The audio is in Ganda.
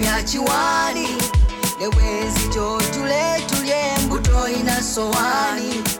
byakiwaani lewezi kyotule tulye embuto inasowaani